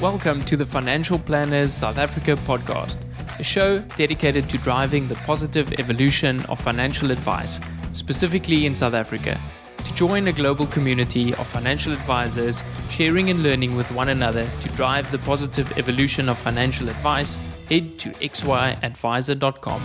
Welcome to the Financial Planners South Africa podcast, a show dedicated to driving the positive evolution of financial advice, specifically in South Africa. To join a global community of financial advisors sharing and learning with one another to drive the positive evolution of financial advice, head to xyadvisor.com.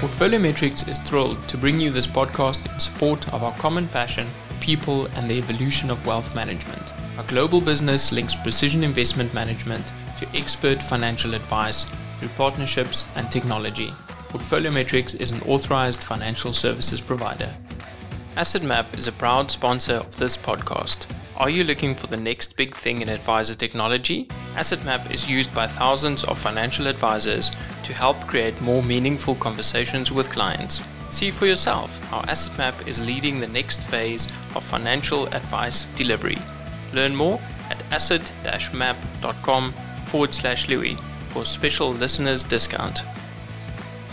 Portfolio Metrix is thrilled to bring you this podcast in support of our common passion people, and the evolution of wealth management. Our global business links precision investment management to expert financial advice through partnerships and technology. Portfolio Metrix is an authorized financial services provider. AssetMap is a proud sponsor of this podcast. Are you looking for the next big thing in advisor technology? AssetMap is used by thousands of financial advisors to help create more meaningful conversations with clients. See for yourself how AssetMap is leading the next phase of financial advice delivery. Learn more at asset-map.com forward slash Louis for special listeners discount.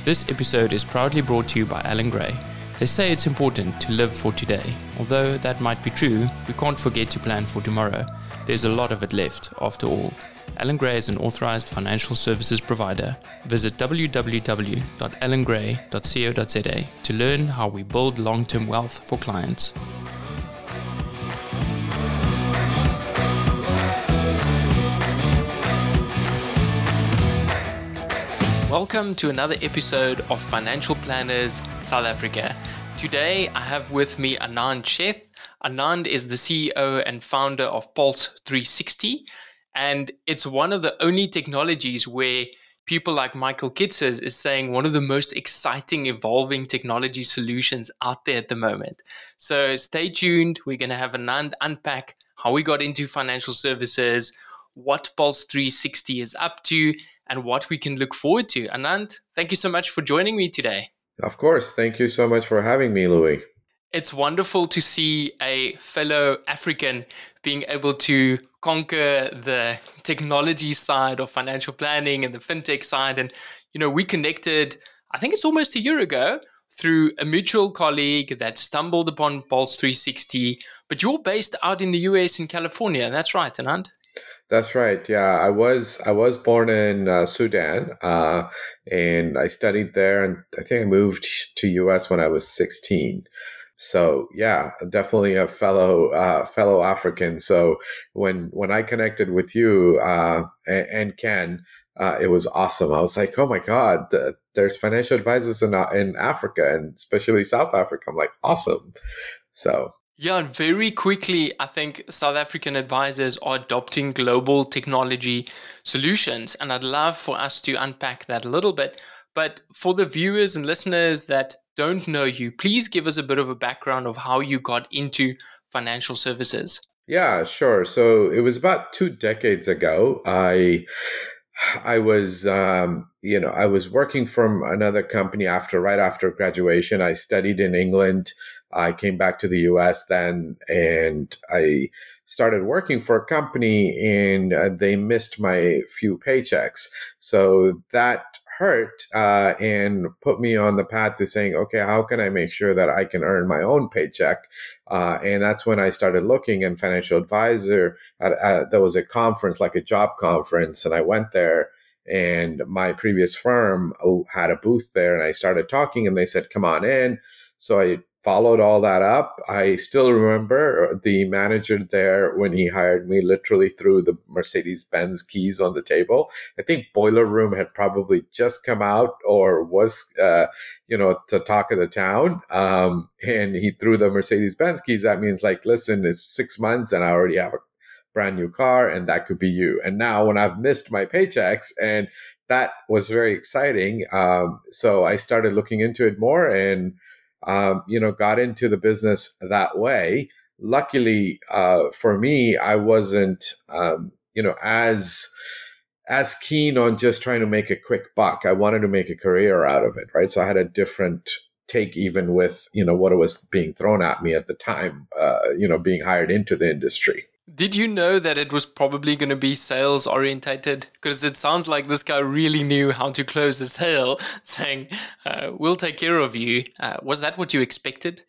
This episode is proudly brought to you by Allan Gray. They say it's important to live for today. Although that might be true, we can't forget to plan for tomorrow. There's a lot of it left, after all. Allan Gray is an authorized financial services provider. Visit www.allangray.co.za to learn how we build long term wealth for clients. Welcome to another episode of Financial Planners South Africa. Today I have with me Anand Sheth. Anand is the CEO and founder of Pulse 360. And it's one of the only technologies where people like Michael Kitces is saying one of the most exciting evolving technology solutions out there at the moment. So stay tuned. We're going to have Anand unpack how we got into financial services, what Pulse 360 is up to, and what we can look forward to. Anand, thank you so much for joining me today. Of course. Thank you so much for having me, Louis. It's wonderful to see a fellow African being able to conquer the technology side of financial planning and the fintech side. And, you know, we connected, I think it's almost a year ago, through a mutual colleague that stumbled upon Pulse 360. But you're based out in the US in California. That's right, Anand. That's right. Yeah, I was I was born in uh, Sudan, uh, and I studied there, and I think I moved to US when I was 16 so yeah definitely a fellow uh, fellow african so when when i connected with you uh, and, and, ken uh, it was awesome i was like oh my god there's financial advisors in, uh, in africa and especially south africa i'm like awesome so yeah, very quickly, I think South African advisors are adopting global technology solutions. And I'd love for us to unpack that a little bit. But for the viewers and listeners that don't know you, please give us a bit of a background of how you got into financial services. Yeah, sure. So it was about two decades ago. I I was, um, you know, I was working from another company after, right after graduation. I studied in England. I came back to the US then and I started working for a company and uh, they missed my few paychecks. So that hurt uh, and put me on the path to saying, okay, how can I make sure that I can earn my own paycheck? Uh, and that's when I started looking and financial advisor. At, at, there was a conference, like a job conference, and I went there. And my previous firm oh, had a booth there, and I started talking, and they said, "Come on in." So I followed all that up. I still remember the manager there when he hired me literally threw the Mercedes Benz keys on the table. I think Boiler Room had probably just come out or was, uh, you know, to talk of the town. Um, and he threw the Mercedes Benz keys. That means like, listen, it's six months and I already have a brand new car and that could be you. And now when I've missed my paychecks and that was very exciting. Um, so I started looking into it more and um, you know, got into the business that way. Luckily uh, for me, I wasn't, um, you know, as as keen on just trying to make a quick buck. I wanted to make a career out of it, right? So I had a different take, even with you know what was being thrown at me at the time. Uh, you know, being hired into the industry. Did you know that it was probably going to be sales orientated? Because it sounds like this guy really knew how to close a sale, saying, uh, "We'll take care of you." Uh, was that what you expected?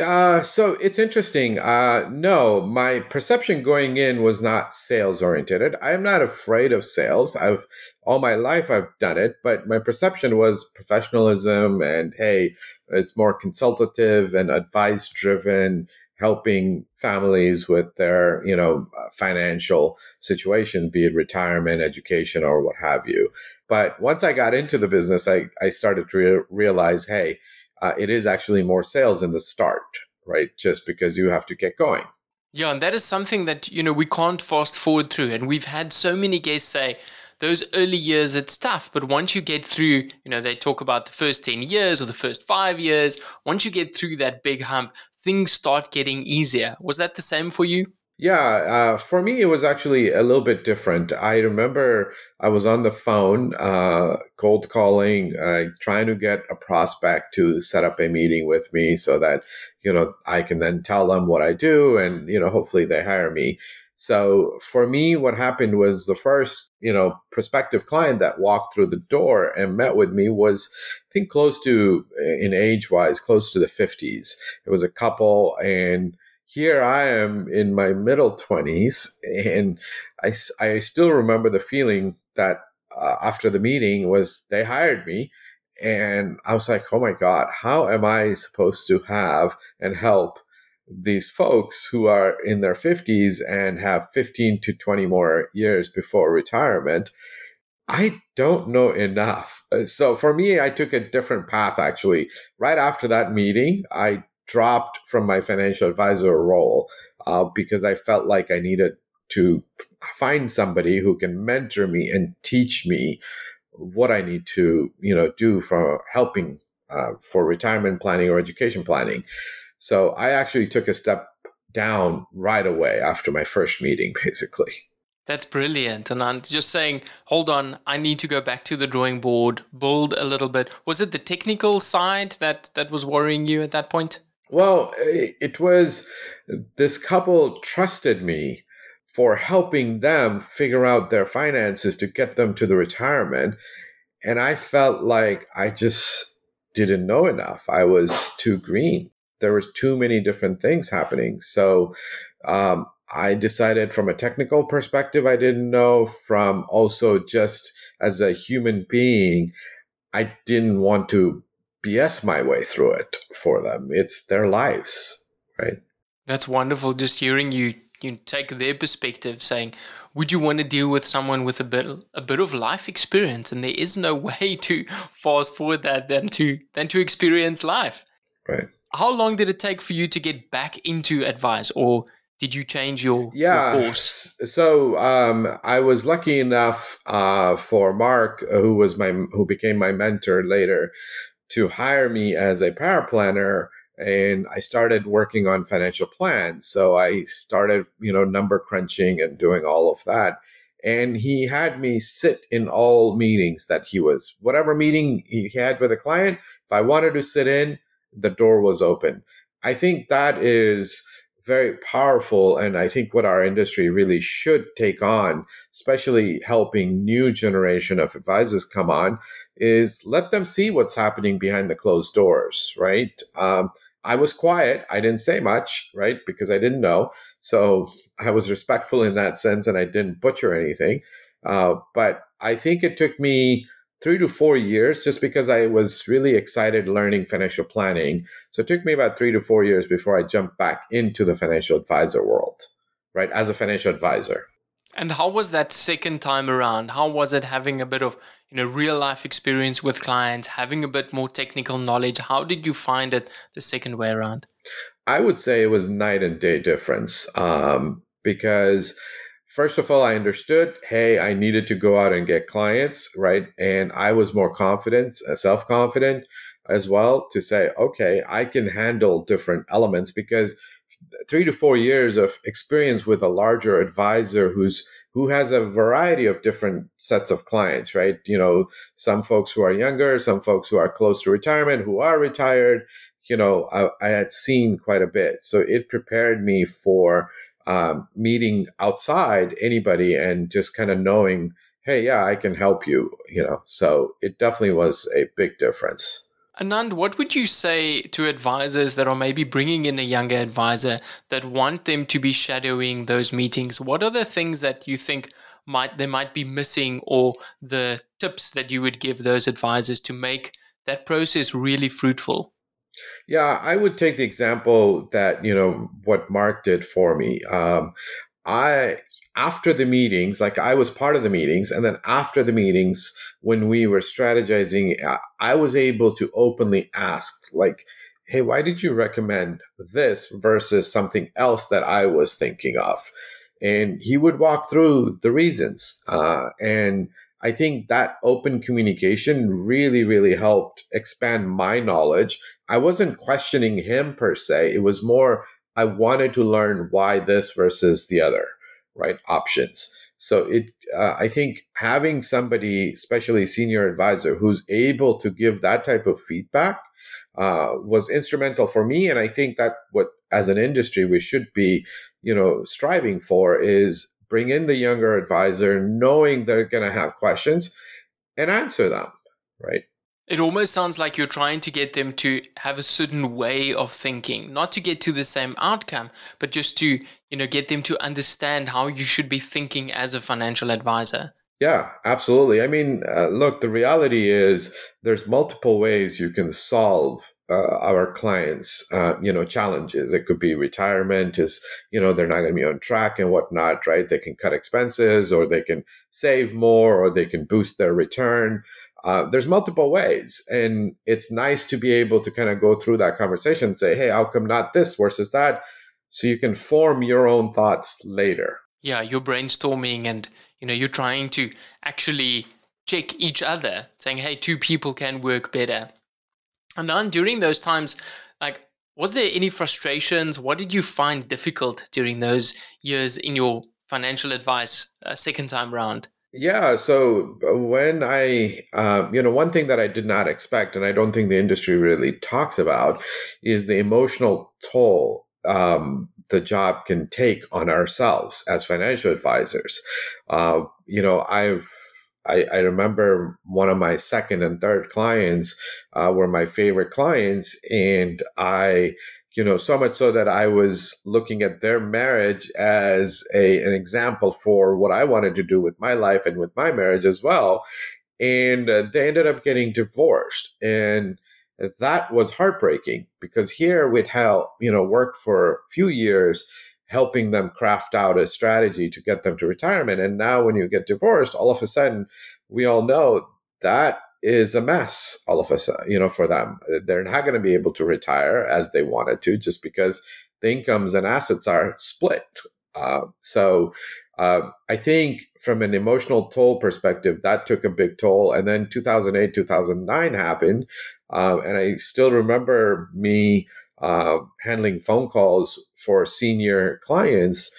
Uh, so it's interesting. Uh, no, my perception going in was not sales oriented. I'm not afraid of sales. I've all my life I've done it, but my perception was professionalism and hey, it's more consultative and advice driven, helping families with their you know uh, financial situation, be it retirement, education, or what have you. But once I got into the business, I I started to re- realize, hey uh, it is actually more sales in the start, right? Just because you have to get going. Yeah, and that is something that, you know, we can't fast forward through. And we've had so many guests say, those early years it's tough but once you get through you know they talk about the first 10 years or the first 5 years once you get through that big hump things start getting easier was that the same for you yeah, uh, for me, it was actually a little bit different. I remember I was on the phone, uh, cold calling, uh, trying to get a prospect to set up a meeting with me so that, you know, I can then tell them what I do and, you know, hopefully they hire me. So for me, what happened was the first, you know, prospective client that walked through the door and met with me was, I think, close to, in age wise, close to the 50s. It was a couple and, here I am in my middle 20s, and I, I still remember the feeling that uh, after the meeting was they hired me. And I was like, oh my God, how am I supposed to have and help these folks who are in their 50s and have 15 to 20 more years before retirement? I don't know enough. Uh, so for me, I took a different path actually. Right after that meeting, I dropped from my financial advisor role uh, because I felt like I needed to find somebody who can mentor me and teach me what I need to, you know, do for helping uh, for retirement planning or education planning. So I actually took a step down right away after my first meeting, basically. That's brilliant. And I'm just saying, hold on, I need to go back to the drawing board, build a little bit. Was it the technical side that that was worrying you at that point? Well, it was this couple trusted me for helping them figure out their finances to get them to the retirement. And I felt like I just didn't know enough. I was too green. There was too many different things happening. So um, I decided from a technical perspective, I didn't know. From also just as a human being, I didn't want to BS my way through it for them. It's their lives, right? That's wonderful. Just hearing you you take their perspective, saying, "Would you want to deal with someone with a bit a bit of life experience?" And there is no way to fast forward that than to than to experience life. Right. How long did it take for you to get back into advice, or did you change your, yeah, your course? So um, I was lucky enough uh, for Mark, who was my who became my mentor later, to hire me as a paraplanner and I started working on financial plans. So I started, you know, number crunching and doing all of that. And he had me sit in all meetings that he was, whatever meeting he had with a client, if I wanted to sit in, the door was open. I think that is very powerful and i think what our industry really should take on especially helping new generation of advisors come on is let them see what's happening behind the closed doors right? Um, i was quiet. I didn't say much right? Because i didn't know. So i was respectful in that sense and i didn't butcher anything. Uh, but i think it took me three to four years just because I was really excited learning financial planning. So it took me about three to four years before I jumped back into the financial advisor world, right, as a financial advisor. And how was that second time around? How was it having a bit of you know real life experience with clients, having a bit more technical knowledge? How did you find it the second way around? I would say it was night and day difference um, because first of all, I understood, hey, I needed to go out and get clients, right? And I was more confident, uh, self confident as well to say, okay, I can handle different elements because three to four years of experience with a larger advisor who's who has a variety of different sets of clients right you know some folks who are younger some folks who are close to retirement who are retired you know i, I had seen quite a bit so it prepared me for um, meeting outside anybody and just kind of knowing, hey, yeah, I can help you, you know. So it definitely was a big difference. Anand, what would you say to advisors that are maybe bringing in a younger advisor that want them to be shadowing those meetings? What are the things that you think might they might be missing or the tips that you would give those advisors to make that process really fruitful? Yeah, I would take the example that, you know, what Mark did for me. Um, I after the meetings, like I was part of the meetings, and then after the meetings, when we were strategizing, I was able to openly ask, like, hey, why did you recommend this versus something else that I was thinking of? And he would walk through the reasons. Uh, and I think that open communication really, really helped expand my knowledge. I wasn't questioning him per se, it was more I wanted to learn why this versus the other, right? Options. So it, uh, I think having somebody, especially senior advisor, who's able to give that type of feedback uh, was instrumental for me. And I think that what, as an industry, we should be, you know, striving for is bring in the younger advisor, knowing they're going to have questions, and answer them, right? It almost sounds like you're trying to get them to have a certain way of thinking, not to get to the same outcome, but just to, you know, get them to understand how you should be thinking as a financial advisor. Yeah, absolutely. I mean, uh, look, the reality is there's multiple ways you can solve uh, our clients, uh, you know, challenges. It could be retirement is, you know, they're not going to be on track and whatnot, right? They can cut expenses or they can save more or they can boost their return. Uh, there's multiple ways and it's nice to be able to kind of go through that conversation and say hey how come not this versus that so you can form your own thoughts later yeah you're brainstorming and you know you're trying to actually check each other saying hey two people can work better and then during those times like was there any frustrations what did you find difficult during those years in your financial advice uh, second time round yeah. So uh, when I, uh, you know, one thing that I did not expect, and I don't think the industry really talks about, is the emotional toll um, the job can take on ourselves as financial advisors. Uh, you know, I've I, I, remember one of my second and third clients uh, were my favorite clients, and I you know, so much so that I was looking at their marriage as a an example for what I wanted to do with my life and with my marriage as well. And uh, they ended up getting divorced, and that was heartbreaking because here we'd help, you know, worked for a few years helping them craft out a strategy to get them to retirement. And now when you get divorced, all of a sudden, we all know that is a mess all of a sudden, you know, for them. They're not going to be able to retire as they wanted to just because the incomes and assets are split. Uh, so uh, I think from an emotional toll perspective, that took a big toll. And then 2008, 2009 happened. Uh, and I still remember me uh, handling phone calls for senior clients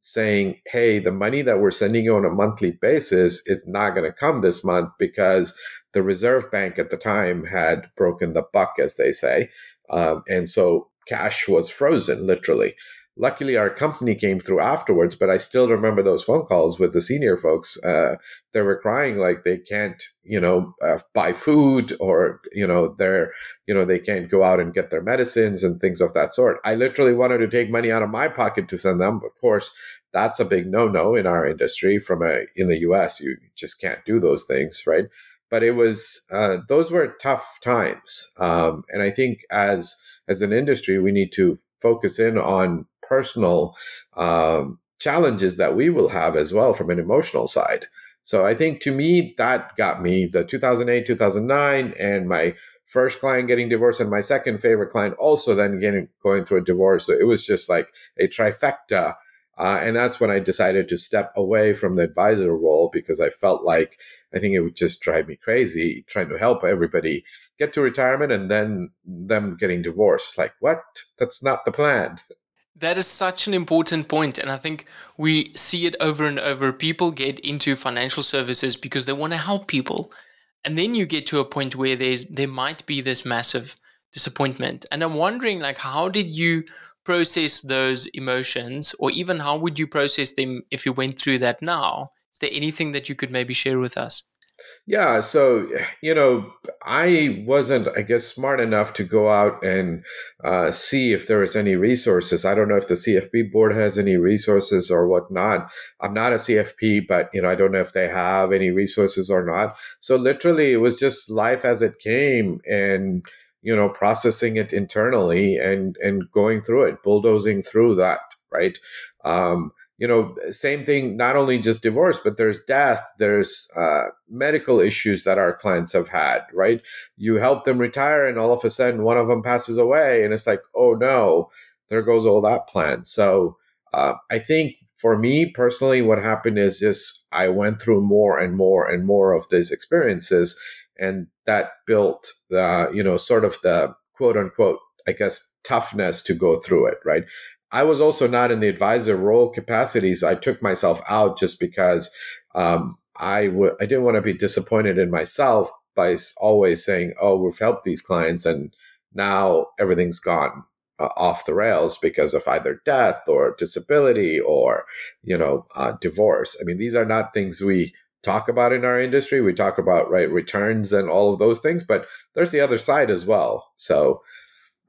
saying, hey, the money that we're sending you on a monthly basis is not going to come this month because the Reserve Bank at the time had broken the buck, as they say. Um, and so cash was frozen, literally. Luckily, our company came through afterwards, but I still remember those phone calls with the senior folks. Uh, they were crying like they can't, you know, uh, buy food or, you know, they're, you know, they can't go out and get their medicines and things of that sort. I literally wanted to take money out of my pocket to send them. Of course, that's a big no-no in our industry. From a in the U.S., you just can't do those things, right? but it was uh, those were tough times, um, and I think as as an industry, we need to focus in on personal um, challenges that we will have as well from an emotional side. So I think to me that got me the 2008 2009 and my first client getting divorced and my second favorite client also then getting going through a divorce. So it was just like a trifecta uh, and that's when I decided to step away from the advisor role because I felt like I think it would just drive me crazy trying to help everybody get to retirement and then them getting divorced. Like, what? That's not the plan. That is such an important point, and I think we see it over and over. People get into financial services because they want to help people, and then you get to a point where there's there might be this massive disappointment. And I'm wondering, like, how did you process those emotions, or even how would you process them if you went through that now? Is there anything that you could maybe share with us? Yeah, so you know, I wasn't, I guess, smart enough to go out and uh, see if there was any resources. I don't know if the CFP board has any resources or whatnot. I'm not a CFP, but you know, I don't know if they have any resources or not. So literally, it was just life as it came, and you know, processing it internally and and going through it, bulldozing through that, right? Um, you know, same thing, not only just divorce, but there's death, there's uh, medical issues that our clients have had, right? You help them retire, and all of a sudden one of them passes away, and it's like, oh no, there goes all that plan. So uh, I think for me personally, what happened is just I went through more and more and more of these experiences, and that built the, you know, sort of the quote unquote, I guess, toughness to go through it, right? I was also not in the advisor role capacity, so I took myself out just because um, I w- I didn't want to be disappointed in myself by always saying, "Oh, we've helped these clients, and now everything's gone uh, off the rails because of either death or disability or you know uh, divorce." I mean, these are not things we talk about in our industry. We talk about right returns and all of those things, but there's the other side as well. So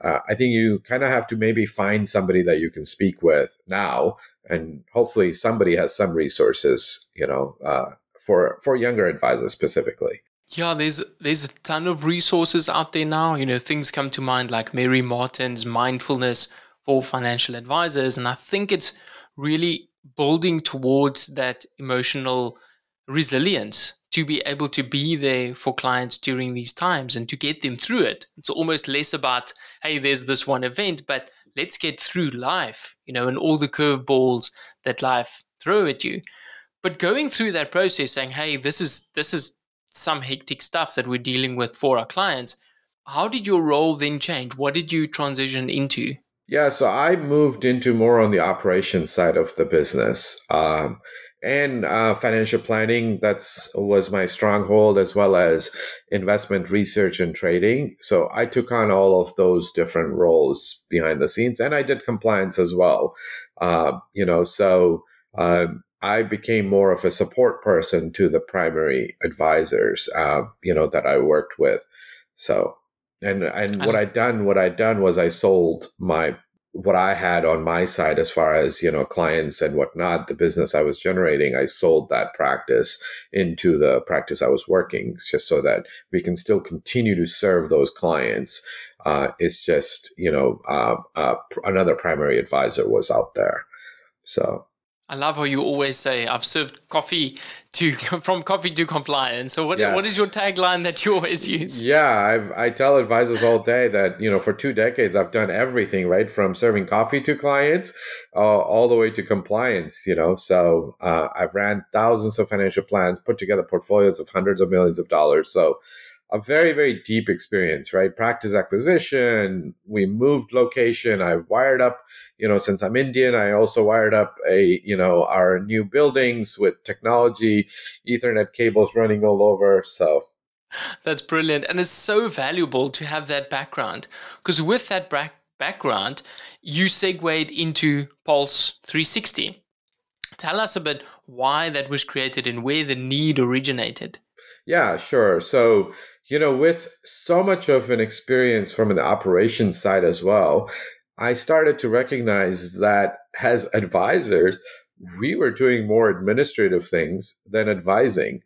uh, I think you kind of have to maybe find somebody that you can speak with now, and hopefully somebody has some resources, you know, uh, for for younger advisors specifically. Yeah, there's there's a ton of resources out there now. You know, things come to mind like Mary Martin's mindfulness for financial advisors, and I think it's really building towards that emotional resilience to be able to be there for clients during these times and to get them through it. It's almost less about, hey, there's this one event, but let's get through life, you know, and all the curveballs that life throw at you. But going through that process saying, hey, this is this is some hectic stuff that we're dealing with for our clients. How did your role then change? What did you transition into? Yeah, so I moved into more on the operations side of the business. Um, and uh, financial planning that's was my stronghold as well as investment research and trading. So i took on all of those different roles behind the scenes and i did compliance as well. Uh, you know so uh, i became more of a support person to the primary advisors uh, you know that i worked with. So and and what i done what i done was i sold my what I had on my side as far as you know clients and whatnot, the business I was generating, I sold that practice into the practice I was working, just so that we can still continue to serve those clients. Uh, it's just you know uh, uh, another primary advisor was out there, so I love how you always say, "I've served coffee to from coffee to compliance." So, what yes. what is your tagline that you always use? Yeah, I've, I tell advisors all day that you know for two decades I've done everything right from serving coffee to clients, uh, all the way to compliance. You know, so uh, I've ran thousands of financial plans, put together portfolios of hundreds of millions of dollars. So a very very deep experience right? Practice acquisition. We moved location. I've wired up you know since i'm indian i also wired up a you know our new buildings with technology ethernet cables running all over so. That's brilliant. And it's so valuable to have that background because with that back- background you segued into pulse 360 tell us a bit why that was created and where the need originated. Yeah, sure. So you know, with so much of an experience from an operations side as well, I started to recognize that as advisors, we were doing more administrative things than advising.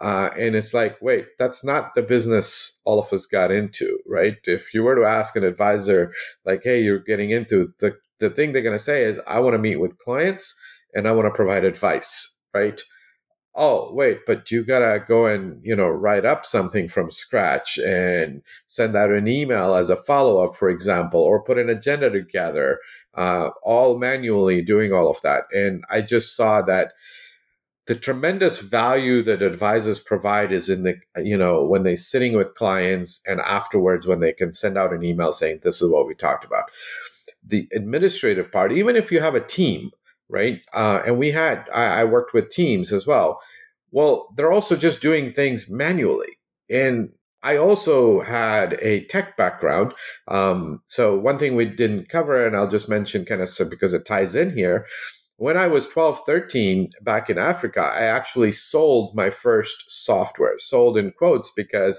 Uh, and it's like, wait, that's not the business all of us got into, right? If you were to ask an advisor, like, hey, you're getting into the, the thing they're going to say is, I want to meet with clients and I want to provide advice, right? Oh wait but you gotta go and you know write up something from scratch and send out an email as a follow-up for example or put an agenda together uh, all manually doing all of that. And i just saw that the tremendous value that advisors provide is in the you know when they're sitting with clients and afterwards when they can send out an email saying this is what we talked about. The administrative part even if you have a team right? Uh, and we had, I, I worked with teams as well. Well, they're also just doing things manually. And I also had a tech background. Um, so one thing we didn't cover, and I'll just mention kind of because it ties in here, when I was 12, 13 back in Africa, I actually sold my first software, sold in quotes, because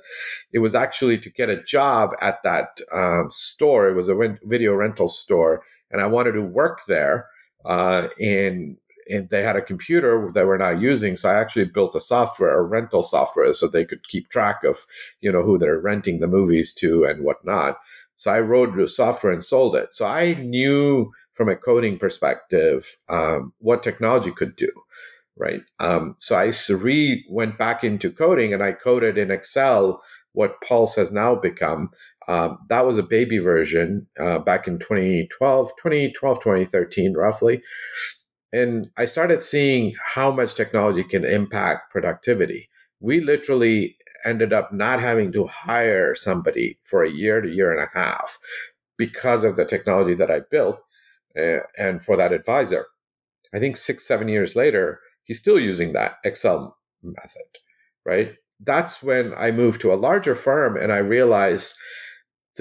it was actually to get a job at that um, store. It was a video rental store, and I wanted to work there. Uh, and and they had a computer that we're not using so i actually built a software a rental software so they could keep track of you know who they're renting the movies to and whatnot. So i wrote the software and sold it. So i knew from a coding perspective um, what technology could do right? Um, so i re went back into coding and i coded in excel what pulse has now become um, that was a baby version uh, back in 2012 2012 2013 roughly and I started seeing how much technology can impact productivity. We literally ended up not having to hire somebody for a year to year and a half because of the technology that I built uh, and for that advisor. I think six, seven years later, he's still using that Excel method, right? That's when I moved to a larger firm and I realized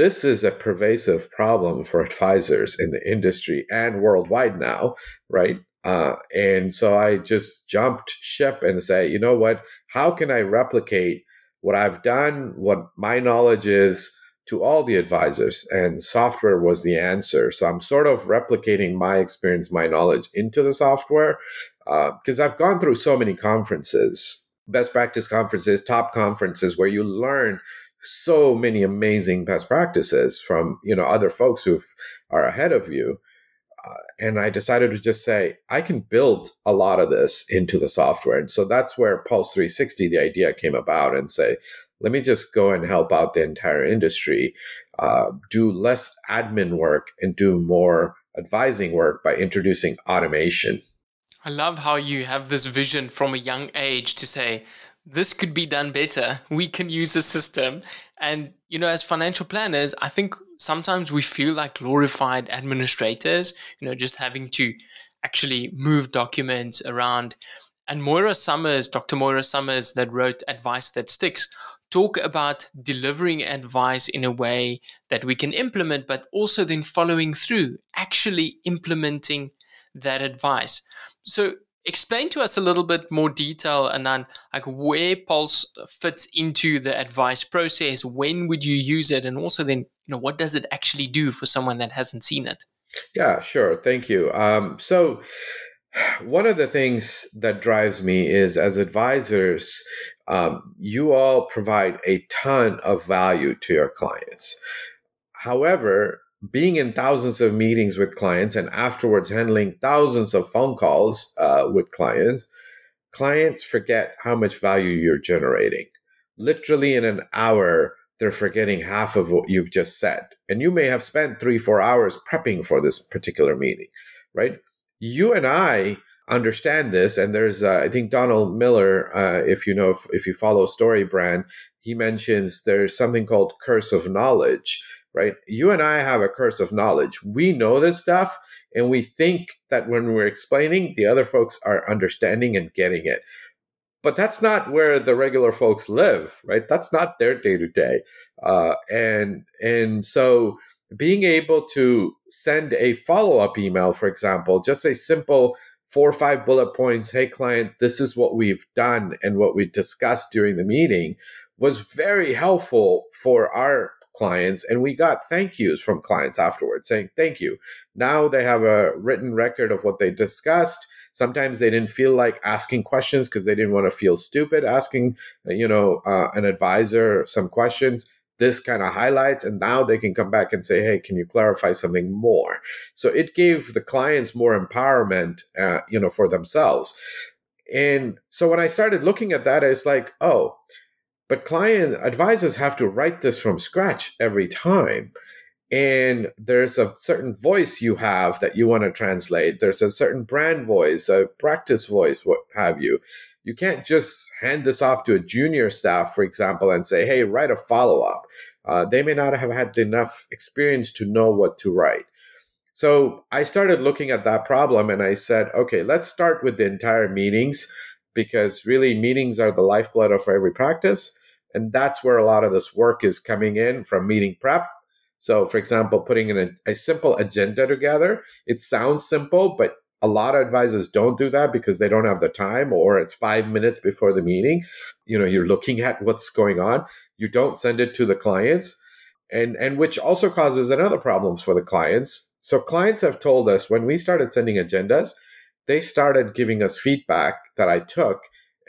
this is a pervasive problem for advisors in the industry and worldwide now, right? Uh, and so I just jumped ship and say, you know what? How can I replicate what I've done, what my knowledge is to all the advisors? And software was the answer. So I'm sort of replicating my experience, my knowledge into the software because uh, I've gone through so many conferences, best practice conferences, top conferences where you learn so many amazing best practices from you know other folks who are ahead of you uh, and I decided to just say, I can build a lot of this into the software. And so that's where Pulse 360, the idea came about and say, let me just go and help out the entire industry, uh, do less admin work and do more advising work by introducing automation. I love how you have this vision from a young age to say, this could be done better. We can use the system. And, you know, as financial planners, I think sometimes we feel like glorified administrators, you know, just having to actually move documents around. And Moira Somers, Dr. Moira Somers, that wrote Advice That Sticks, talk about delivering advice in a way that we can implement, but also then following through, actually implementing that advice. So explain to us a little bit more detail, Anand, like where Pulse fits into the advice process. When would you use it, and also then, you know, what does it actually do for someone that hasn't seen it? Yeah, sure. Thank you. Um, so. One of the things that drives me is as advisors, um, you all provide a ton of value to your clients. However, being in thousands of meetings with clients and afterwards handling thousands of phone calls uh, with clients, clients forget how much value you're generating. Literally in an hour, they're forgetting half of what you've just said. And you may have spent three, four hours prepping for this particular meeting, right? You and I understand this. And there's, uh, I think Donald Miller, uh, if you know, if, if you follow StoryBrand, he mentions there's something called curse of knowledge right? You and I have a curse of knowledge. We know this stuff and we think that when we're explaining, the other folks are understanding and getting it. But that's not where the regular folks live, right? That's not their day to day. And and so being able to send a follow up email, for example, just a simple four or five bullet points. Hey, client, this is what we've done and what we discussed during the meeting was very helpful for our clients and we got thank yous from clients afterwards saying thank you. Now they have a written record of what they discussed. Sometimes they didn't feel like asking questions because they didn't want to feel stupid asking you know uh, an advisor some questions. This kind of highlights and now they can come back and say hey can you clarify something more? So it gave the clients more empowerment uh, you know for themselves. And so when i started looking at that it's like oh but client advisors have to write this from scratch every time. And there's a certain voice you have that you want to translate. There's a certain brand voice, a practice voice, what have you. You can't just hand this off to a junior staff, for example, and say, hey, write a follow up. Uh, they may not have had enough experience to know what to write. So I started looking at that problem and I said, okay, let's start with the entire meetings because really meetings are the lifeblood of every practice. And that's where a lot of this work is coming in from meeting prep. So, for example, putting in a, a simple agenda together, it sounds simple, but a lot of advisors don't do that because they don't have the time or it's five minutes before the meeting. You know you're looking at what's going on. You don't send it to the clients. And and which also causes another problems for the clients. So clients have told us when we started sending agendas they started giving us feedback that i took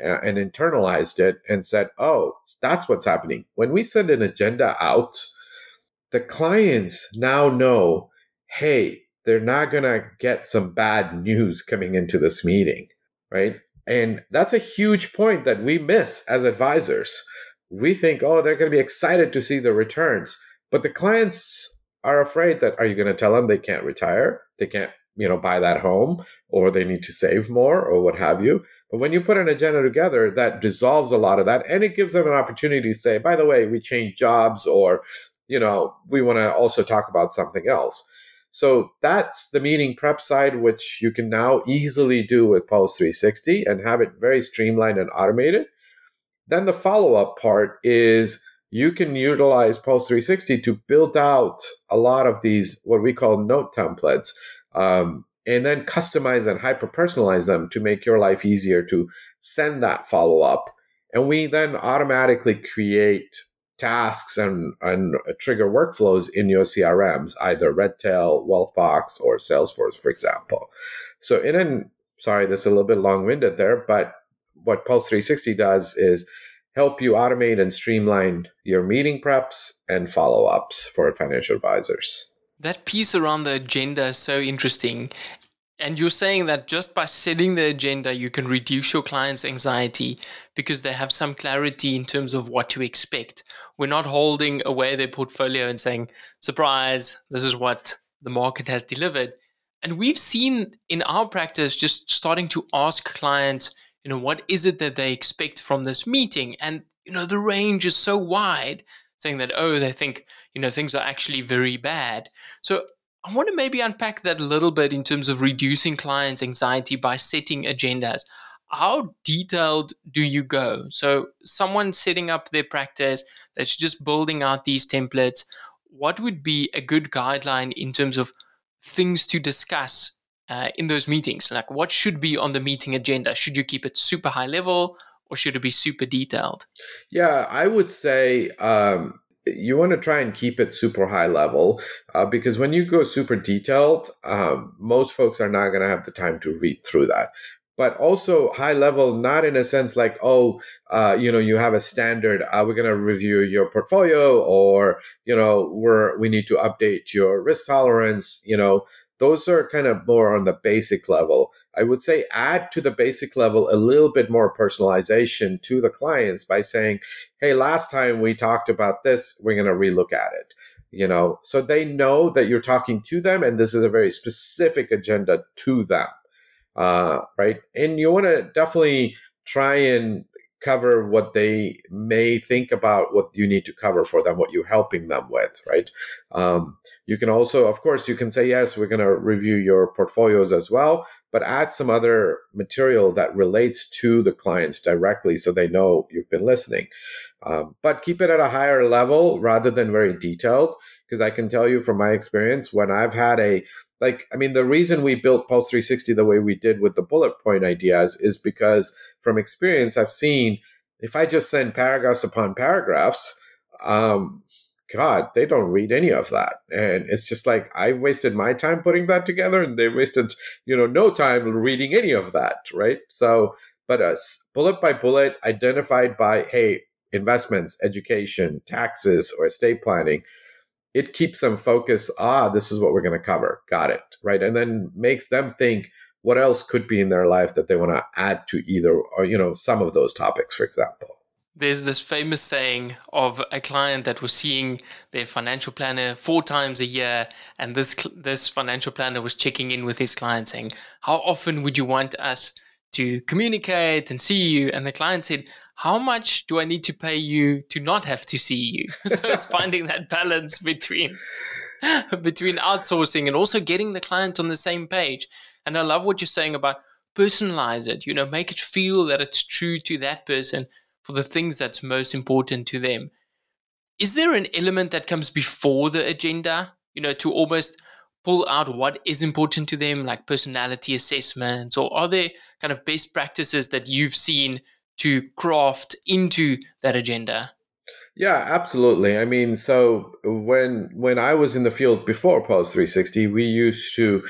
Uh, and internalized it and said oh that's what's happening when we send an agenda out the clients now know hey they're not going to get some bad news coming into this meeting, right? And that's a huge point that we miss as advisors. We think, oh, they're going to be excited to see the returns. But the clients are afraid that are you going to tell them they can't retire? They can't, you know, buy that home or they need to save more or what have you. But when you put an agenda together, that dissolves a lot of that and it gives them an opportunity to say, by the way, we change jobs or, you know, we want to also talk about something else. So that's the meeting prep side, which you can now easily do with pulse 360 and have it very streamlined and automated. Then the follow up part is you can utilize Pulse 360 to build out a lot of these, what we call note templates, um, and then customize and hyper personalize them to make your life easier to send that follow up. And we then automatically create tasks and, and trigger workflows in your CRMs, either Redtail, Wealthbox, or Salesforce, for example. So, in an sorry, this is a little bit long winded there, but what Pulse 360 does is help you automate and streamline your meeting preps and follow ups for financial advisors. That piece around the agenda is so interesting. And you're saying that just by setting the agenda, you can reduce your client's anxiety because they have some clarity in terms of what to expect. We're not holding away their portfolio and saying, surprise, this is what the market has delivered. And we've seen in our practice just starting to ask clients, you know, what is it that they expect from this meeting? And, you know, the range is so wide, saying that, oh, they think, you know, things are actually very bad. So I want to maybe unpack that a little bit in terms of reducing clients' anxiety by setting agendas. How detailed do you go? So, someone setting up their practice that's just building out these templates, what would be a good guideline in terms of things to discuss uh, in those meetings? Like, what should be on the meeting agenda? Should you keep it super high level or should it be super detailed? Yeah, I would say um, you want to try and keep it super high level uh, because when you go super detailed, um, most folks are not going to have the time to read through that. But also high level, not in a sense like, oh, uh, you know, you have a standard. Uh, we're going to review your portfolio, or you know, we're we need to update your risk tolerance. You know, those are kind of more on the basic level. I would say add to the basic level a little bit more personalization to the clients by saying, hey, last time we talked about this, we're going to relook at it. You know, so they know that you're talking to them and this is a very specific agenda to them. Uh, right. And you want to definitely try and cover what they may think about what you need to cover for them, what you're helping them with, right? Um, you can also, of course, you can say, yes, we're going to review your portfolios as well, but add some other material that relates to the clients directly so they know you've been listening. Um, but keep it at a higher level rather than very detailed, because I can tell you from my experience, when I've had a like i mean the reason we built pulse 360 the way we did with the bullet point ideas is because from experience i've seen if i just send paragraphs upon paragraphs um god they don't read any of that. And it's just like i've wasted my time putting that together and they wasted you know no time reading any of that right? So but uh, bullet by bullet identified by hey investments education taxes or estate planning it keeps them focused ah this is what we're going to cover. Got it right? And then makes them think what else could be in their life that they want to add to either or you know some of those topics for example. There's this famous saying of a client that was seeing their financial planner four times a year and this this financial planner was checking in with his client saying how often would you want us to communicate and see you? And the client said how much do I need to pay you to not have to see you? so it's finding that balance between between outsourcing and also getting the client on the same page. And I love what you're saying about personalize it, you know, make it feel that it's true to that person for the things that's most important to them. Is there an element that comes before the agenda, you know, to almost pull out what is important to them, like personality assessments, or are there kind of best practices that you've seen to craft into that agenda? Yeah, absolutely. I mean, so when when I was in the field before Pulse 360, we used to,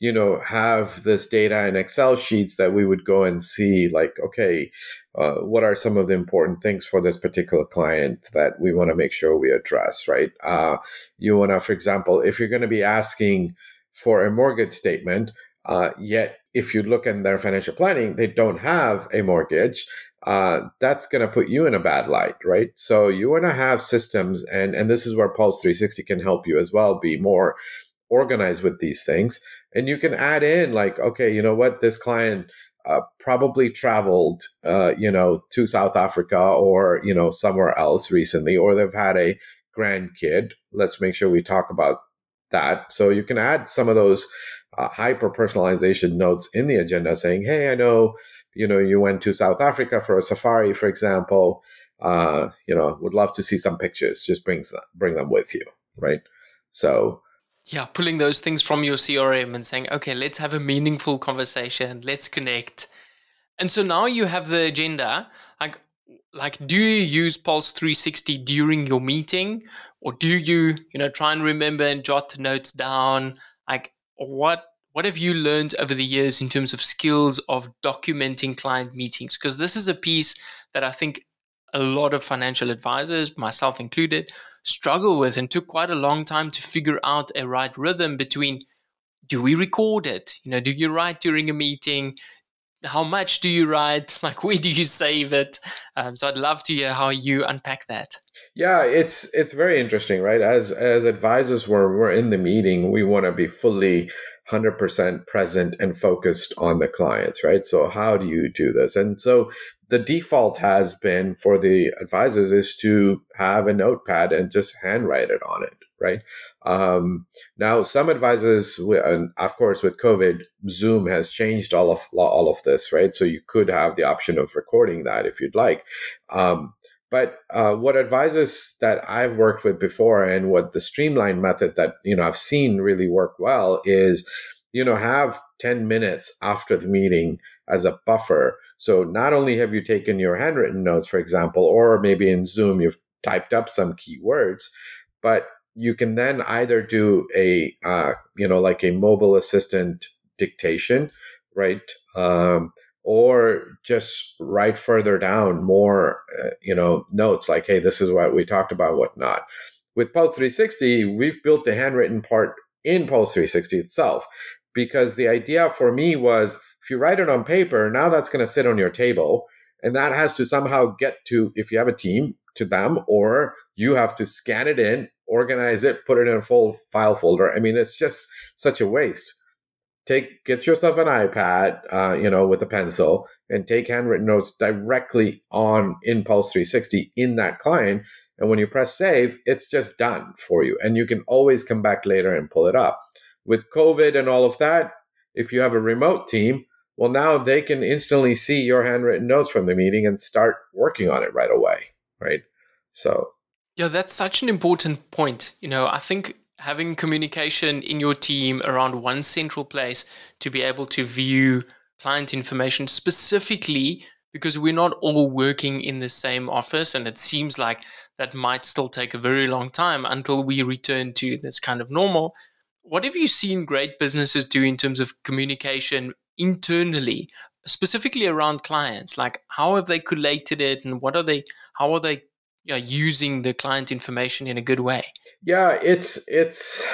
you know, have this data in Excel sheets that we would go and see, like, okay, uh, what are some of the important things for this particular client that we want to make sure we address, right? Uh, you want to, for example, if you're going to be asking for a mortgage statement, uh, yet if you look in their financial planning, they don't have a mortgage uh, that's going to put you in a bad light, right? So you want to have systems, and and this is where Pulse 360 can help you as well be more organized with these things. And you can add in like, okay, you know what, this client uh, probably traveled, uh, you know, to South Africa or you know somewhere else recently, or they've had a grandkid. Let's make sure we talk about that. So you can add some of those uh, hyper personalization notes in the agenda saying, hey, I know you know you went to south africa for a safari for example. Uh, you know would love to see some pictures. Just bring bring them with you. Right? So yeah pulling those things from your crm and saying okay let's have a meaningful conversation. Let's connect. And so now you have the agenda. Like like do you use pulse 360 during your meeting? Or do you you know try and remember and jot notes down what what have you learned over the years in terms of skills of documenting client meetings? Because this is a piece that I think a lot of financial advisors, myself included, struggle with and took quite a long time to figure out a right rhythm between do we record it? You know, do you write during a meeting? How much do you write? Like, where do you save it? Um, so, I'd love to hear how you unpack that. Yeah, it's it's very interesting, right? As as advisors, we're we're in the meeting, we want to be fully 100% present and focused on the clients, right? So how do you do this? And so the default has been for the advisors is to have a notepad and just handwrite it on it, right? Um, now, some advisors, and of course, with COVID, Zoom has changed all of all of this, right? So you could have the option of recording that if you'd like. Um, but uh, what advisors that I've worked with before, and what the streamline method that you know I've seen really work well is, you know, have ten minutes after the meeting as a buffer. So not only have you taken your handwritten notes, for example, or maybe in Zoom you've typed up some keywords, but you can then either do a uh, you know like a mobile assistant dictation, right? Um, or just write further down more, uh, you know, notes like, hey, this is what we talked about, whatnot. With Pulse 360, we've built the handwritten part in Pulse 360 itself because the idea for me was if you write it on paper, now that's going to sit on your table and that has to somehow get to, if you have a team, to them, or you have to scan it in, organize it, put it in a full file folder. I mean, it's just such a waste. Take get yourself an ipad uh, you know with a pencil and take handwritten notes directly on in Pulse 360 in that client and when you press save it's just done for you and you can always come back later and pull it up. With covid and all of that if you have a remote team well now they can instantly see your handwritten notes from the meeting and start working on it right away right? So yeah that's such an important point. You know i think having communication in your team around one central place to be able to view client information specifically because we're not all working in the same office and it seems like that might still take a very long time until we return to this kind of normal. What have you seen great businesses do in terms of communication internally specifically around clients like how have they collated it and what are they how are they yeah, using the client information in a good way. Yeah, it's it's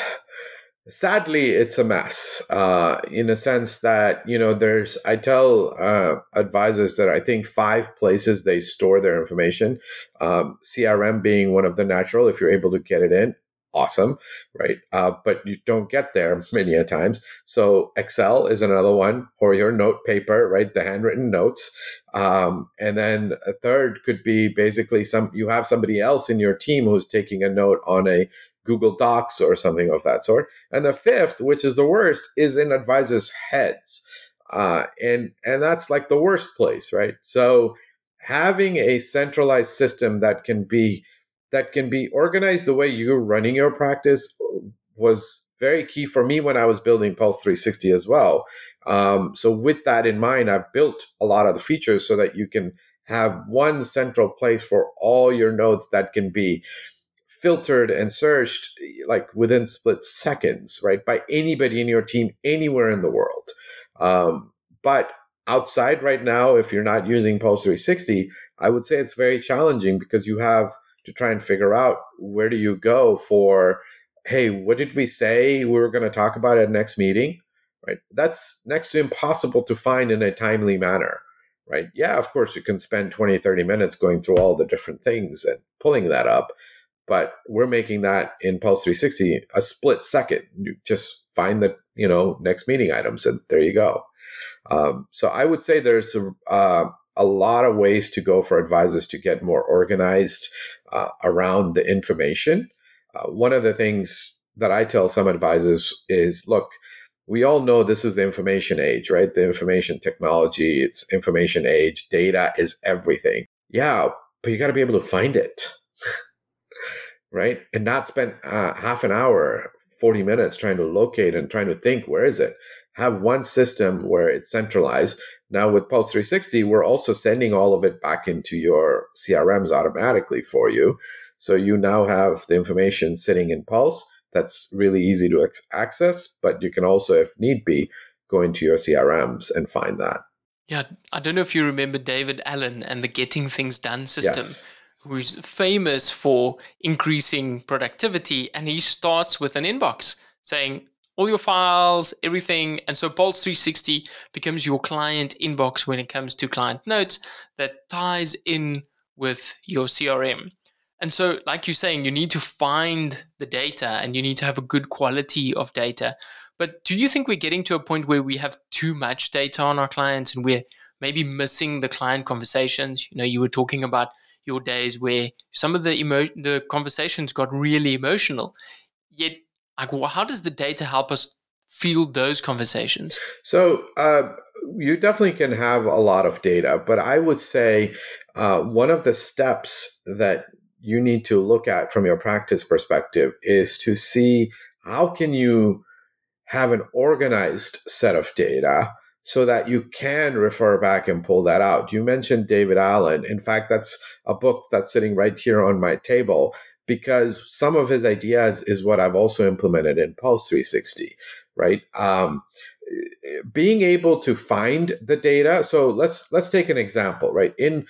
sadly it's a mess uh, in a sense that you know there's i tell uh, advisors that i think five places they store their information um, crm being one of the natural if you're able to get it in awesome, right? Uh, but you don't get there many a times. So Excel is another one, or your note paper, right? The handwritten notes. Um, and then a third could be basically some you have somebody else in your team who's taking a note on a Google Docs or something of that sort. And the fifth, which is the worst, is in advisors' heads. Uh, and and that's like the worst place, right? So having a centralized system that can be that can be organized the way you're running your practice was very key for me when I was building Pulse 360 as well. Um, so with that in mind, I've built a lot of the features so that you can have one central place for all your notes that can be filtered and searched like within split seconds, right, by anybody in your team anywhere in the world. Um, but outside right now, if you're not using Pulse 360, I would say it's very challenging because you have to try and figure out where do you go for, hey, what did we say we were going to talk about at next meeting? Right. That's next to impossible to find in a timely manner. Right. Yeah, of course, you can spend 20, 30 minutes going through all the different things and pulling that up but we're making that in Pulse 360 a split second. You just find the you know next meeting items, and there you go. Um, so I would say there's a, uh, a lot of ways to go for advisors to get more organized uh, around the information. Uh, one of the things that I tell some advisors is, look. We all know this is the information age, right? The information technology, it's information age. Data is everything. Yeah, but you got to be able to find it right? And not spend uh, half an hour, 40 minutes trying to locate and trying to think, where is it? Have one system where it's centralized. Now, with Pulse 360, we're also sending all of it back into your CRMs automatically for you. So you now have the information sitting in Pulse that's really easy to access, but you can also, if need be, go into your CRMs and find that. Yeah, I don't know if you remember David Allen and the Getting Things Done system. Yes who's famous for increasing productivity, and he starts with an inbox saying, all your files, everything. And so Pulse 360 becomes your client inbox when it comes to client notes that ties in with your CRM. And so, like you're saying, you need to find the data and you need to have a good quality of data. But do you think we're getting to a point where we have too much data on our clients and we're maybe missing the client conversations? You know, you were talking about your days where some of the emo- the conversations got really emotional. Yet, like, well, how does the data help us feel those conversations? So, uh, you definitely can have a lot of data, but I would say uh, one of the steps that you need to look at from your practice perspective is to see how can you have an organized set of data so that you can refer back and pull that out. You mentioned David Allen. In fact, that's a book that's sitting right here on my table because some of his ideas is what I've also implemented in Pulse 360, right? Um, being able to find the data. So let's let's take an example, right? In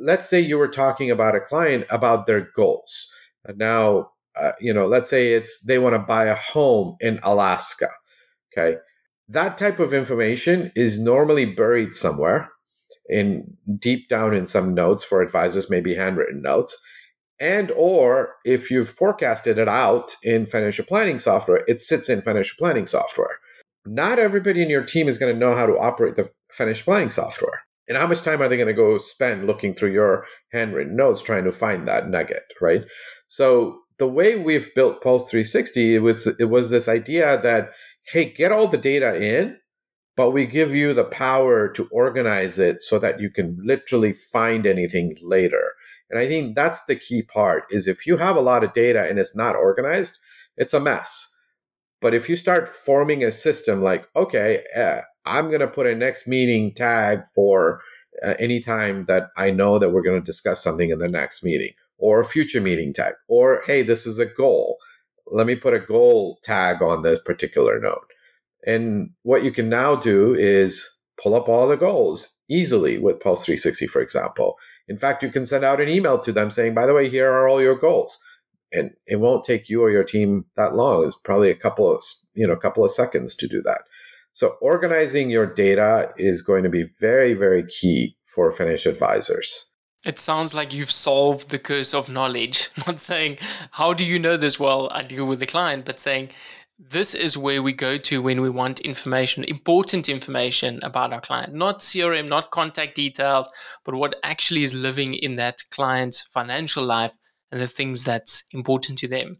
let's say you were talking about a client about their goals. Now, uh, you know, let's say it's they want to buy a home in Alaska. Okay that type of information is normally buried somewhere in deep down in some notes for advisors maybe handwritten notes and or if you've forecasted it out in financial planning software it sits in financial planning software. Not everybody in your team is going to know how to operate the financial planning software. And how much time are they going to go spend looking through your handwritten notes trying to find that nugget right? So the way we've built pulse 360 it was it was this idea that hey, get all the data in, but we give you the power to organize it so that you can literally find anything later. And I think that's the key part is if you have a lot of data and it's not organized, it's a mess. But if you start forming a system like, okay, uh, I'm going to put a next meeting tag for uh, any time that I know that we're going to discuss something in the next meeting, or a future meeting tag, or hey, this is a goal let me put a goal tag on this particular note. And what you can now do is pull up all the goals easily with Pulse 360, for example. In fact, you can send out an email to them saying, by the way, here are all your goals. And it won't take you or your team that long. It's probably a couple of, you know, a couple of seconds to do that. So organizing your data is going to be very, very key for financial advisors. It sounds like you've solved the curse of knowledge. Not saying, how do you know this? Well, I deal with the client, but saying, this is where we go to when we want information, important information about our client, not CRM, not contact details, but what actually is living in that client's financial life and the things that's important to them.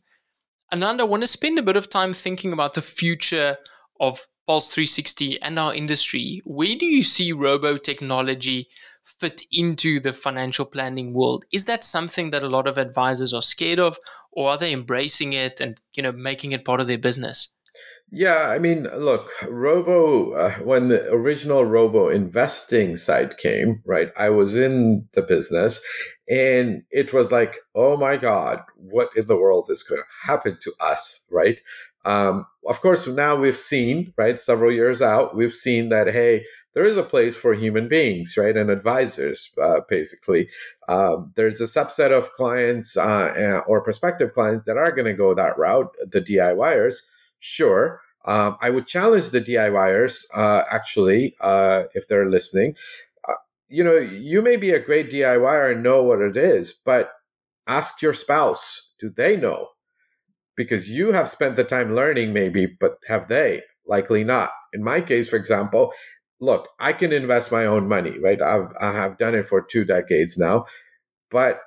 Ananda, I want to spend a bit of time thinking about the future of Pulse 360 and our industry. Where do you see robo technology fit into the financial planning world. Is that something that a lot of advisors are scared of, or are they embracing it and you know making it part of their business? Yeah, I mean, look, Robo, uh, when the original Robo investing site came, right, I was in the business and it was like, oh my God, what in the world is going to happen to us, right? Um, of course, now we've seen, right, several years out, we've seen that, hey, there is a place for human beings, right, and advisors, uh, basically. Um, there's a subset of clients uh, or prospective clients that are going to go that route, the DIYers Sure. Um, I would challenge the DIYers, uh, actually, uh, if they're listening. Uh, you know, you may be a great DIYer and know what it is, but ask your spouse do they know? Because you have spent the time learning, maybe, but have they? Likely not. In my case, for example, look, I can invest my own money, right? I've I have done it for two decades now, but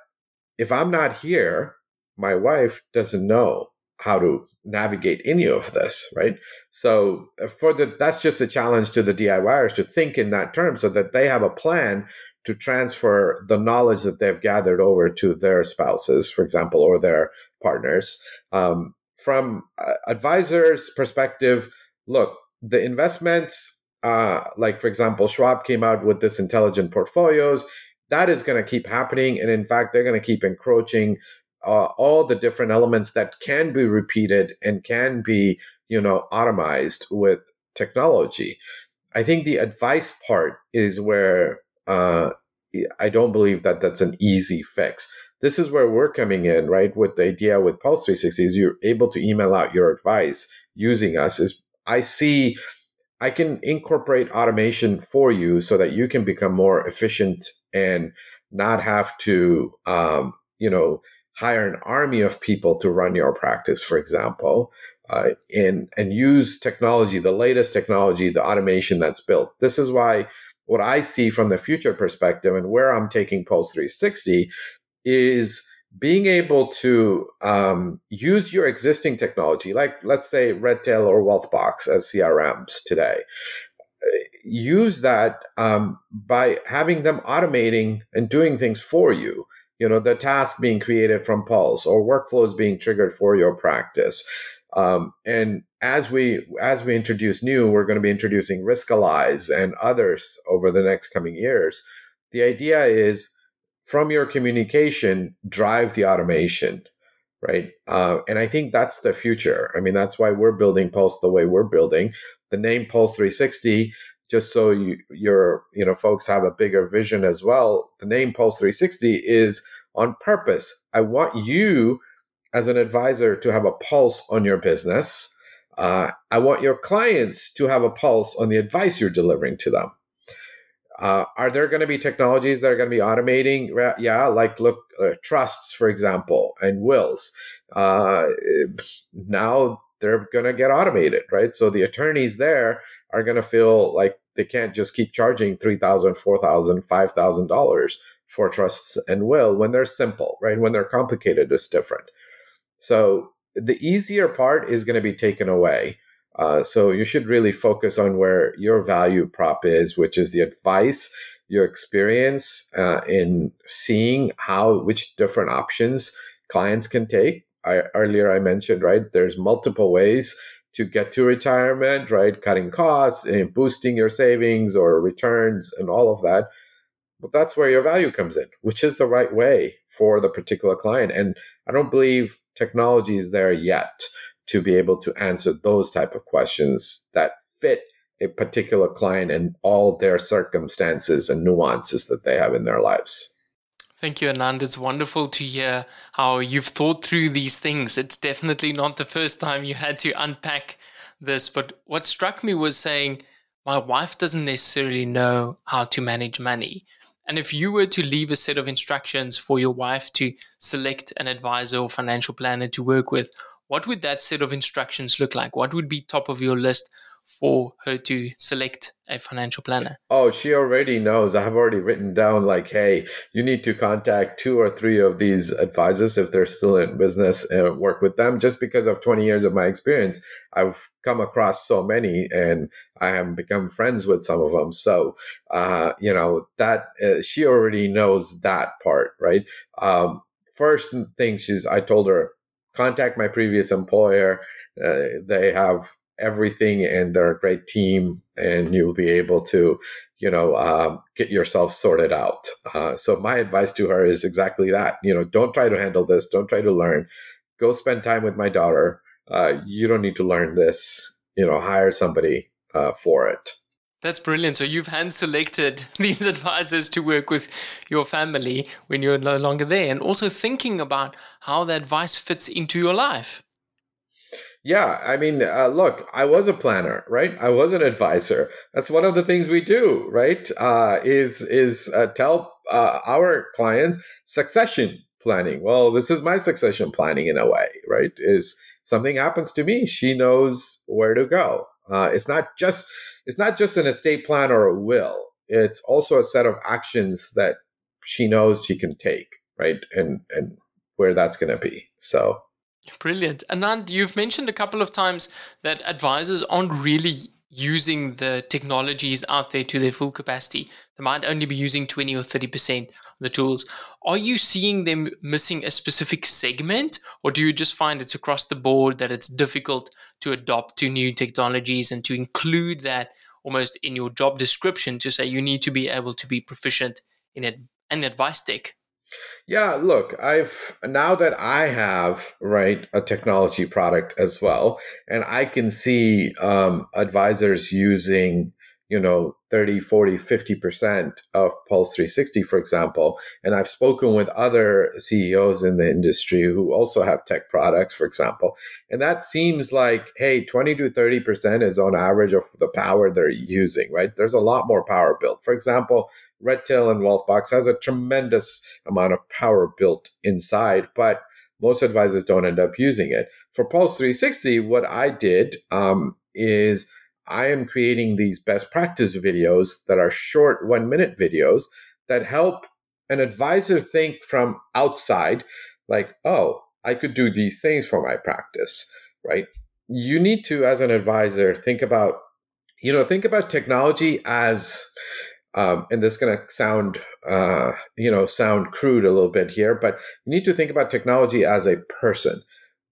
if I'm not here, my wife doesn't know how to navigate any of this, right? So uh, for the that's just a challenge to the DIYers to think in that term so that they have a plan to transfer the knowledge that they've gathered over to their spouses, for example, or their partners. Um, from uh, advisors' perspective, look, the investments, uh, like for example, Schwab came out with this intelligent portfolios. That is going to keep happening, and in fact, they're going to keep encroaching uh, all the different elements that can be repeated and can be you know automized with technology i think the advice part is where uh, i don't believe that that's an easy fix this is where we're coming in right with the idea with pulse 360 is you're able to email out your advice using us is i see i can incorporate automation for you so that you can become more efficient and not have to um, you know hire an army of people to run your practice, for example, uh, and and use technology, the latest technology, the automation that's built. This is why what I see from the future perspective and where I'm taking Pulse 360 is being able to um, use your existing technology, like let's say Redtail or Wealthbox as CRMs today. Use that um, by having them automating and doing things for you you know the task being created from pulse or workflows being triggered for your practice um, and as we as we introduce new we're going to be introducing riskalyze and others over the next coming years the idea is from your communication drive the automation right? Uh, and i think that's the future. I mean that's why we're building pulse the way we're building. The name pulse 360 just so you, your you know folks have a bigger vision as well the name pulse 360 is on purpose. I want you as an advisor to have a pulse on your business. Uh, i want your clients to have a pulse on the advice you're delivering to them uh, are there going to be technologies that are going to be automating yeah like look uh, trusts for example and wills? Uh, now they're going to get automated right? So the attorneys there are going to feel like they can't just keep charging $3000 $4000 $5000 for trusts and will when they're simple right? When they're complicated it's different. So the easier part is going to be taken away uh, so you should really focus on where your value prop is which is the advice your experience uh, in seeing how which different options clients can take I, earlier i mentioned right there's multiple ways to get to retirement, right? Cutting costs and boosting your savings or returns and all of that. But that's where your value comes in, which is the right way for the particular client. And I don't believe technology is there yet to be able to answer those type of questions that fit a particular client and all their circumstances and nuances that they have in their lives. Thank you, Anand. It's wonderful to hear how you've thought through these things. It's definitely not the first time you had to unpack this, but what struck me was saying, my wife doesn't necessarily know how to manage money. And if you were to leave a set of instructions for your wife to select an advisor or financial planner to work with, what would that set of instructions look like? What would be top of your list for her to select a financial planner? Oh, she already knows. I have already written down like, hey, you need to contact two or three of these advisors if they're still in business and work with them. Just because of 20 years of my experience, I've come across so many and I have become friends with some of them. So, uh, you know, that uh, she already knows that part, right? Um, first thing she's, I told her, contact my previous employer. Uh, they have everything and they're a great team and you'll be able to you know um, get yourself sorted out. Uh, so my advice to her is exactly that you know don't try to handle this don't try to learn. Go spend time with my daughter. Uh, you don't need to learn this you know hire somebody uh, for it that's brilliant. So you've hand selected these advisors to work with your family when you're no longer there, and also thinking about how the advice fits into your life. Yeah, I mean, uh, look, I was a planner, right? I was an advisor. That's one of the things we do, right? Uh, is is uh, tell uh, our clients succession planning. Well, this is my succession planning in a way, right? Is something happens to me, she knows where to go. Uh, it's not just it's not just an estate plan or a will. It's also a set of actions that she knows she can take, right? And and where that's going to be. So Brilliant. Anand, you've mentioned a couple of times that advisors aren't really using the technologies out there to their full capacity. They might only be using 20 or 30% of the tools. Are you seeing them missing a specific segment, or do you just find it's across the board that it's difficult to adopt to new technologies and to include that almost in your job description to say you need to be able to be proficient in it, an advice tech? Yeah, look, I've now that I have right a technology product as well, and I can see um, advisors using you know 30 40 50% of pulse 360 for example. And i've spoken with other ceos in the industry who also have tech products for example. And that seems like hey 20 to 30% is on average of the power they're using right? There's a lot more power built. For example redtail and wealthbox has a tremendous amount of power built inside but most advisors don't end up using it. For pulse 360 what i did um, is I am creating these best practice videos that are short one minute videos that help an advisor think from outside, like, oh, I could do these things for my practice, right? You need to, as an advisor, think about, you know, think about technology as, um, and this is going to sound, uh, you know, sound crude a little bit here, but you need to think about technology as a person.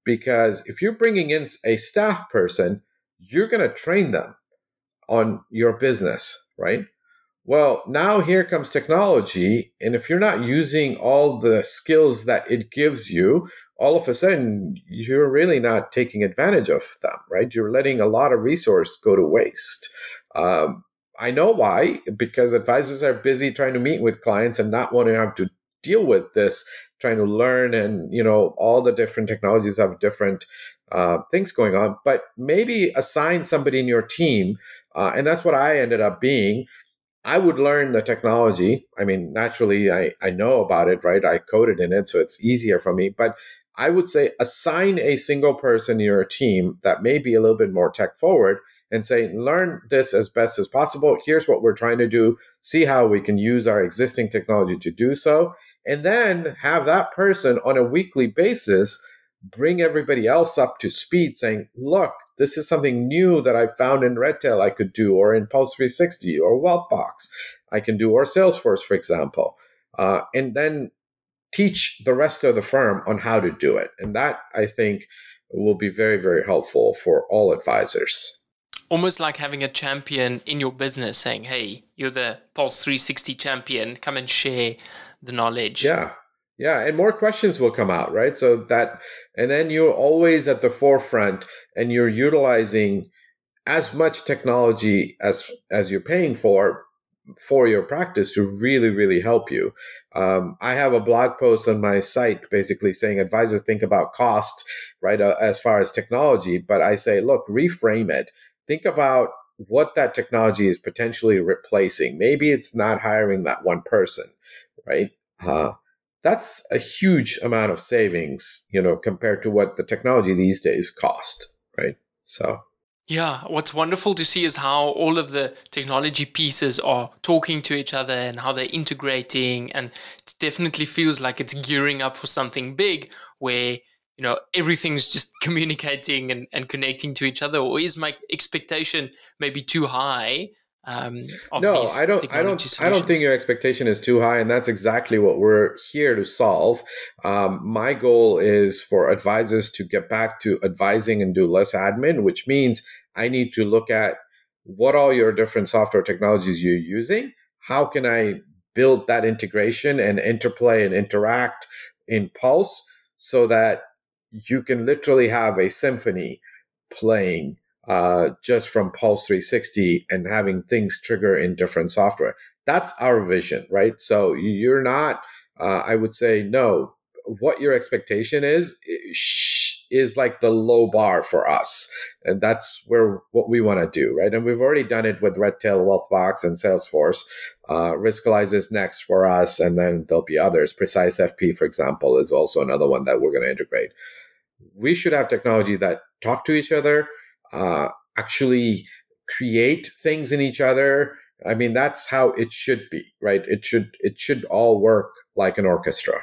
Because if you're bringing in a staff person, you're going to train them on your business, right? Well, now here comes technology. And if you're not using all the skills that it gives you, all of a sudden you're really not taking advantage of them, right? You're letting a lot of resource go to waste. Um, I know why, because advisors are busy trying to meet with clients and not wanting to have to deal with this trying to learn and you know all the different technologies have different uh, things going on but maybe assign somebody in your team uh, and that's what i ended up being. I would learn the technology. I mean naturally I, I know about it right? I coded in it so it's easier for me but i would say assign a single person in your team that may be a little bit more tech forward and say learn this as best as possible. Here's what we're trying to do. See how we can use our existing technology to do so. And then have that person on a weekly basis bring everybody else up to speed saying, look, this is something new that I found in Redtail I could do, or in Pulse 360, or Wealthbox I can do, or Salesforce, for example. Uh, and then teach the rest of the firm on how to do it. And that, I think, will be very, very helpful for all advisors. Almost like having a champion in your business saying, hey, you're the Pulse 360 champion, come and share the knowledge. Yeah. Yeah, and more questions will come out, right? So that and then you're always at the forefront and you're utilizing as much technology as as you're paying for for your practice to really really help you um, i have a blog post on my site basically saying advisors think about cost right uh, as far as technology but i say look reframe it think about what that technology is potentially replacing maybe it's not hiring that one person right? Uh, that's a huge amount of savings, you know, compared to what the technology these days cost, right? So yeah, what's wonderful to see is how all of the technology pieces are talking to each other and how they're integrating. And it definitely feels like it's gearing up for something big where, you know, everything's just communicating and, and connecting to each other. Or is my expectation maybe too high? Um, no, I don't. I don't. Solutions? I don't think your expectation is too high, and that's exactly what we're here to solve. Um, my goal is for advisors to get back to advising and do less admin, which means I need to look at what all your different software technologies you're using. How can I build that integration and interplay and interact in Pulse so that you can literally have a symphony playing uh, just from Pulse 360 and having things trigger in different software. That's our vision, right? So you're not, uh, I would say, no, what your expectation is is like the low bar for us. And that's where what we want to do right? And we've already done it with redtail wealthbox and salesforce. Uh, riskalyze is next for us and then there'll be others. Precise fp for example is also another one that we're going to integrate. We should have technology that talk to each other uh, actually create things in each other i mean that's how it should be right it should it should all work like an orchestra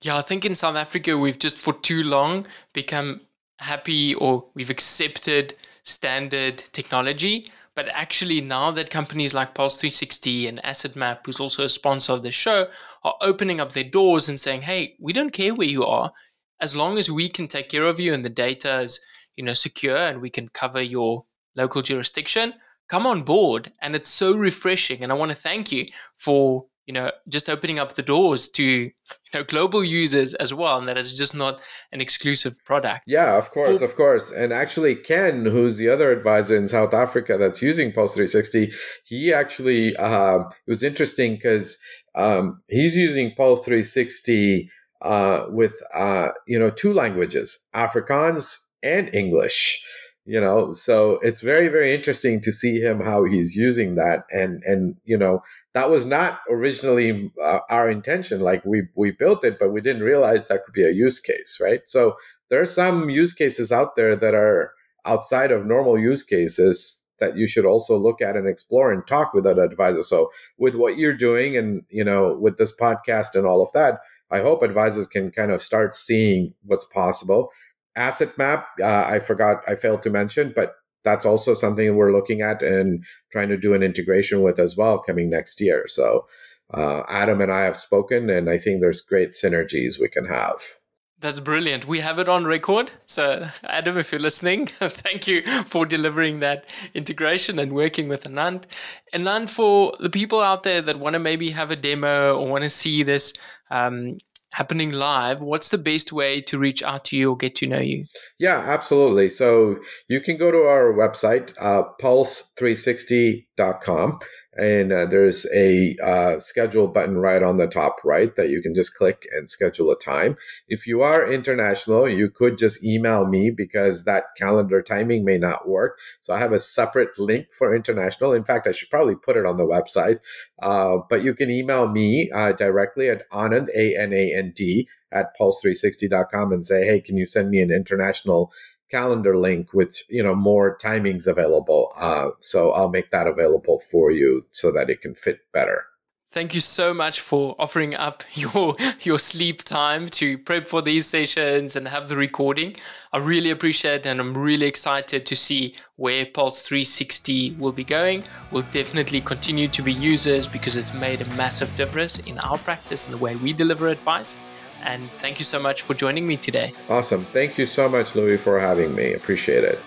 yeah, I think in South Africa, we've just for too long become happy or we've accepted standard technology. But actually, now that companies like Pulse 360 and AssetMap, who's also a sponsor of the show, are opening up their doors and saying, hey, we don't care where you are. As long as we can take care of you and the data is you know, secure and we can cover your local jurisdiction, come on board. And it's so refreshing. And I want to thank you for you know just opening up the doors to you know global users as well and that is just not an exclusive product yeah of course For- of course and actually ken who's the other advisor in south africa that's using pulse 360 he actually uh, it was interesting because um, he's using pulse 360 uh, with uh, you know two languages afrikaans and english you know? So it's very very interesting to see him how he's using that and and you know that was not originally uh, our intention like we we built it but we didn't realize that could be a use case right? So there are some use cases out there that are outside of normal use cases that you should also look at and explore and talk with that advisor. So with what you're doing and you know with this podcast and all of that i hope advisors can kind of start seeing what's possible AssetMap, uh, I forgot, I failed to mention, but that's also something we're looking at and trying to do an integration with as well coming next year. So uh, Adam and I have spoken, and I think there's great synergies we can have. That's brilliant. We have it on record. So, Adam, if you're listening, thank you for delivering that integration and working with Anand. Anand, for the people out there that want to maybe have a demo or want to see this, um, happening live, what's the best way to reach out to you or get to know you? Yeah, absolutely. So you can go to our website, uh, pulse360.com, and uh, there's a uh, schedule button right on the top right that you can just click and schedule a time. If you are international, you could just email me because that calendar timing may not work. So I have a separate link for international. In fact, I should probably put it on the website. Uh, but you can email me uh, directly at Anand, A N A N D, at pulse360.com and say, hey, can you send me an international calendar link with you know more timings available. Uh, so i'll make that available for you so that it can fit better. Thank you so much for offering up your your sleep time to prep for these sessions and have the recording. I really appreciate it and i'm really excited to see where pulse 360 will be going. We'll definitely continue to be users because it's made a massive difference in our practice and the way we deliver advice and thank you so much for joining me today. Awesome. Thank you so much, Louis, for having me. Appreciate it.